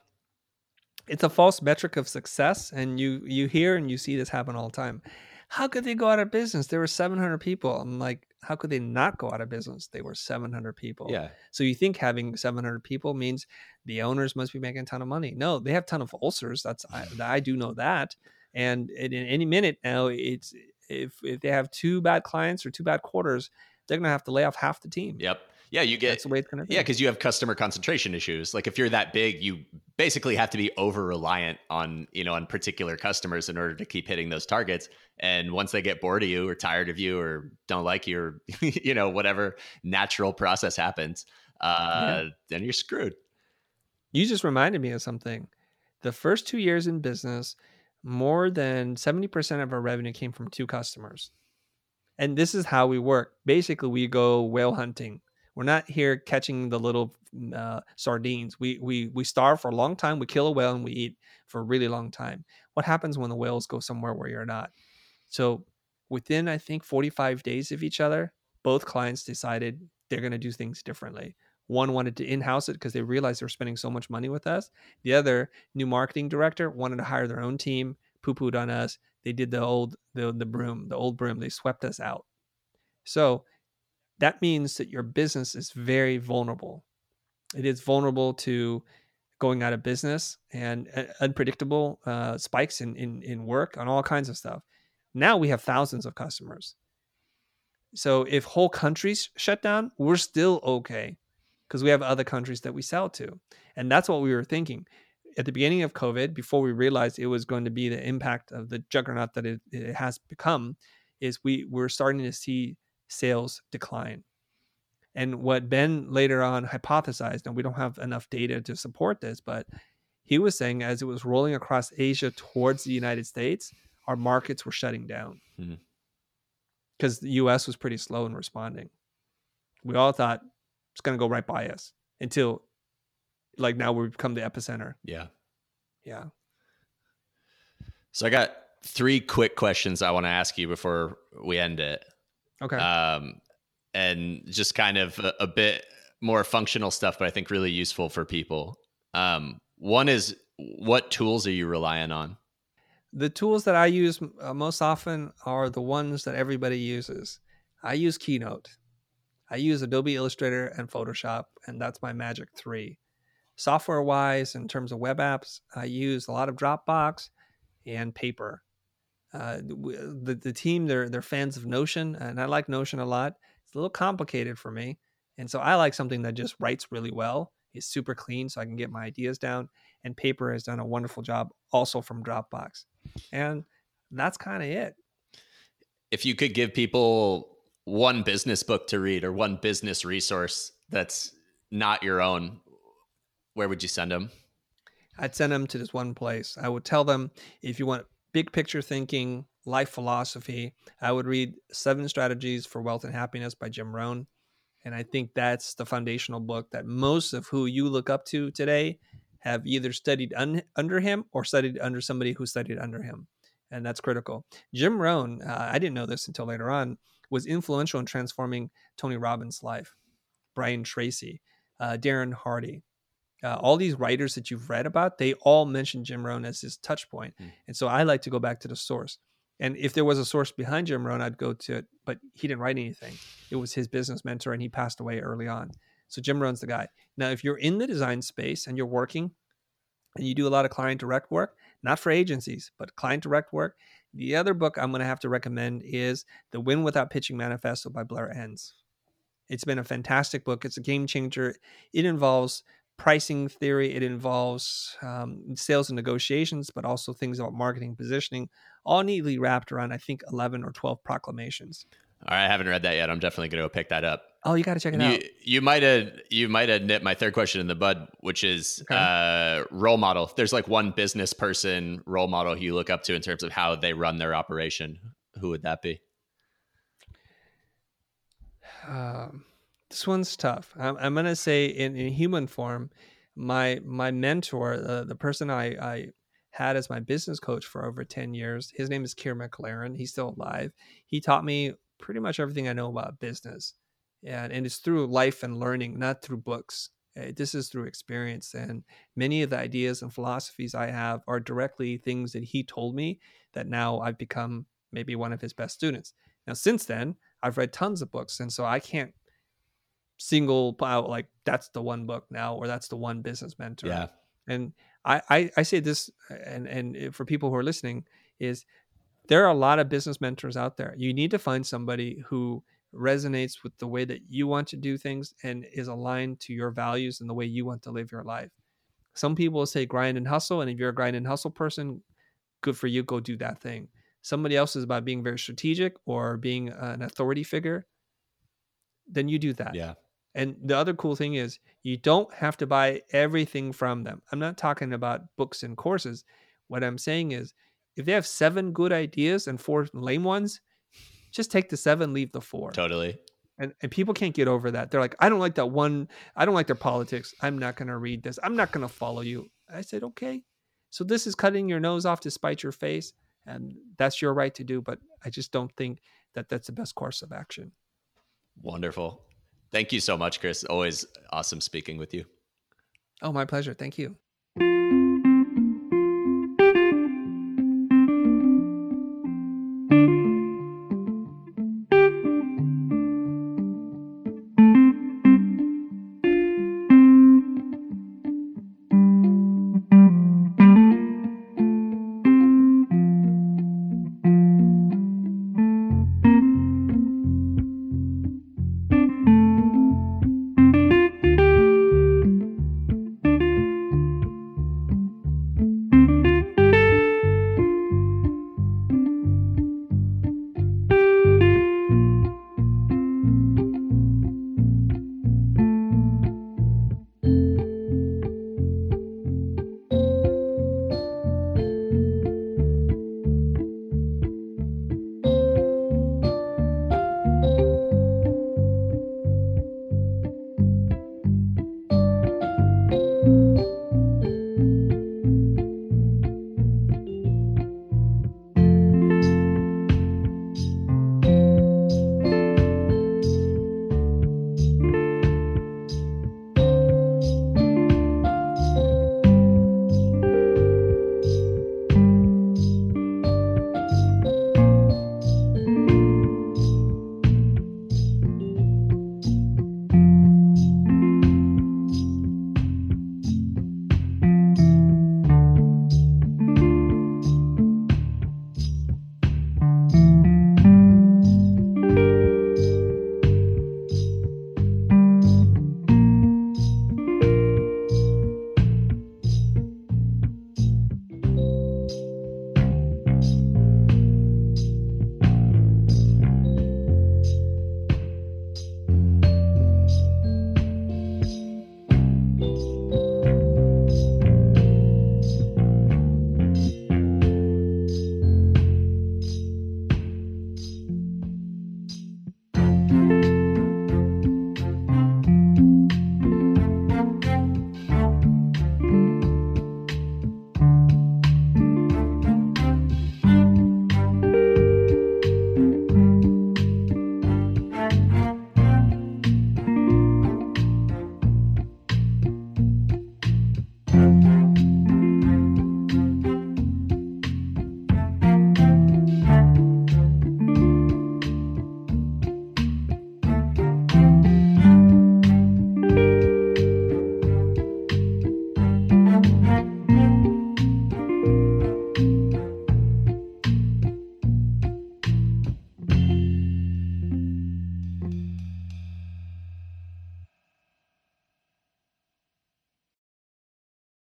[SPEAKER 2] it's a false metric of success and you you hear and you see this happen all the time how could they go out of business? There were 700 people. I'm like, how could they not go out of business? They were 700 people.
[SPEAKER 1] Yeah.
[SPEAKER 2] So you think having 700 people means the owners must be making a ton of money? No, they have a ton of ulcers. That's I, I do know that. And in any minute now, it's if if they have two bad clients or two bad quarters, they're gonna have to lay off half the team.
[SPEAKER 1] Yep. Yeah, you get
[SPEAKER 2] That's the way it's gonna
[SPEAKER 1] be. Yeah, because you have customer concentration issues. Like if you're that big, you basically have to be over reliant on, you know, on particular customers in order to keep hitting those targets. And once they get bored of you or tired of you or don't like you or you know, whatever natural process happens, uh, yeah. then you're screwed.
[SPEAKER 2] You just reminded me of something. The first two years in business, more than 70% of our revenue came from two customers. And this is how we work. Basically, we go whale hunting we're not here catching the little uh, sardines. We we we starve for a long time. We kill a whale and we eat for a really long time. What happens when the whales go somewhere where you're not? So within I think 45 days of each other, both clients decided they're going to do things differently. One wanted to in-house it because they realized they were spending so much money with us. The other new marketing director wanted to hire their own team, poo-pooed on us. They did the old the the broom, the old broom. They swept us out. So that means that your business is very vulnerable. It is vulnerable to going out of business and uh, unpredictable uh, spikes in, in, in work on all kinds of stuff. Now we have thousands of customers. So if whole countries shut down, we're still okay because we have other countries that we sell to. And that's what we were thinking at the beginning of COVID, before we realized it was going to be the impact of the juggernaut that it, it has become, is we were starting to see sales decline. And what Ben later on hypothesized, and we don't have enough data to support this, but he was saying as it was rolling across Asia towards the United States, our markets were shutting down because mm-hmm. the US was pretty slow in responding. We all thought it's going to go right by us until like now we've become the epicenter.
[SPEAKER 1] Yeah.
[SPEAKER 2] Yeah.
[SPEAKER 1] So I got three quick questions I want to ask you before we end it.
[SPEAKER 2] Okay.
[SPEAKER 1] Um, and just kind of a, a, bit more functional stuff, but I think really useful for people. Um, one is what tools are you relying on?
[SPEAKER 2] The tools that I use uh, most often are the ones that everybody uses. I use Keynote. I use Adobe Illustrator and Photoshop, and that's my magic three. Software wise, in terms of web apps, I use a lot of Dropbox and Paper. Uh, the the team they're they're fans of Notion, and I like Notion a lot. It's a little complicated for me, and so I like something that just writes really well. It's super clean, so I can get my ideas down. And Paper has done a wonderful job, also from Dropbox, and that's kind of it.
[SPEAKER 1] If you could give people one business book to read or one business resource that's not your own, where would you send them?
[SPEAKER 2] I'd send them to this one place. I would tell them if you want big picture thinking, life philosophy, I would read Seven Strategies for Wealth and Happiness by Jim Rohn. And I think that's the foundational book that most of who you look up to today have either studied un- under him or studied under somebody who studied under him. And that's critical. Jim Rohn, uh, I didn't know this until later on, was influential in transforming Tony Robbins' life. Brian Tracy, uh, Darren Hardy, uh, all these writers that you've read about, they all mention Jim Rohn as his touch point. Mm. And so I like to go back to the source. And if there was a source behind Jim Rohn, I'd go to it, but he didn't write anything. It was his business mentor, and he passed away early on. So Jim Rohn's the guy. Now, if you're in the design space and you're working and you do a lot of client direct work, not for agencies, but client direct work, the other book I'm going to have to recommend is The Win Without Pitching Manifesto by Blair Enns. It's been a fantastic book. It's a game changer. It involves pricing theory, it involves um, sales and negotiations, but also things about marketing positioning, all neatly wrapped around, I think, 11 or 12 proclamations.
[SPEAKER 1] All right, I haven't read that yet. I'm definitely going to go pick that up.
[SPEAKER 2] Oh, you got to check it
[SPEAKER 1] you,
[SPEAKER 2] out.
[SPEAKER 1] You might have you might have nipped my third question in the bud, which is okay. uh, role model. If there's like one business person role model you look up to in terms of how they run their operation. Who would that be?
[SPEAKER 2] Um, this one's tough. I'm, I'm gonna say in, in human form, my my mentor, uh, the person I, I had as my business coach for over 10 years. His name is Kier McLaren. He's still alive. He taught me pretty much everything I know about business. And, and it's through life and learning, not through books. Uh, this is through experience. And many of the ideas and philosophies I have are directly things that he told me that now I've become maybe one of his best students. Now, since then, I've read tons of books. And so I can't single out like that's the one book now or that's the one business mentor.
[SPEAKER 1] Yeah.
[SPEAKER 2] And I, I, I say this and, and for people who are listening is there are a lot of business mentors out there. You need to find somebody who resonates with the way that you want to do things and is aligned to your values and the way you want to live your life. Some people say grind and hustle, and if you're a grind and hustle person, good for you, go do that thing. Somebody else is about being very strategic or being an authority figure, then you do that.
[SPEAKER 1] Yeah.
[SPEAKER 2] And the other cool thing is you don't have to buy everything from them. I'm not talking about books and courses. What I'm saying is if they have seven good ideas and four lame ones, just take the seven, leave the four.
[SPEAKER 1] Totally.
[SPEAKER 2] And, and people can't get over that. They're like, I don't like that one. I don't like their politics. I'm not going to read this. I'm not going to follow you. I said, okay. So this is cutting your nose off to spite your face. And that's your right to do. But I just don't think that that's the best course of action.
[SPEAKER 1] Wonderful. Thank you so much, Chris. Always awesome speaking with you.
[SPEAKER 2] Oh, my pleasure. Thank you.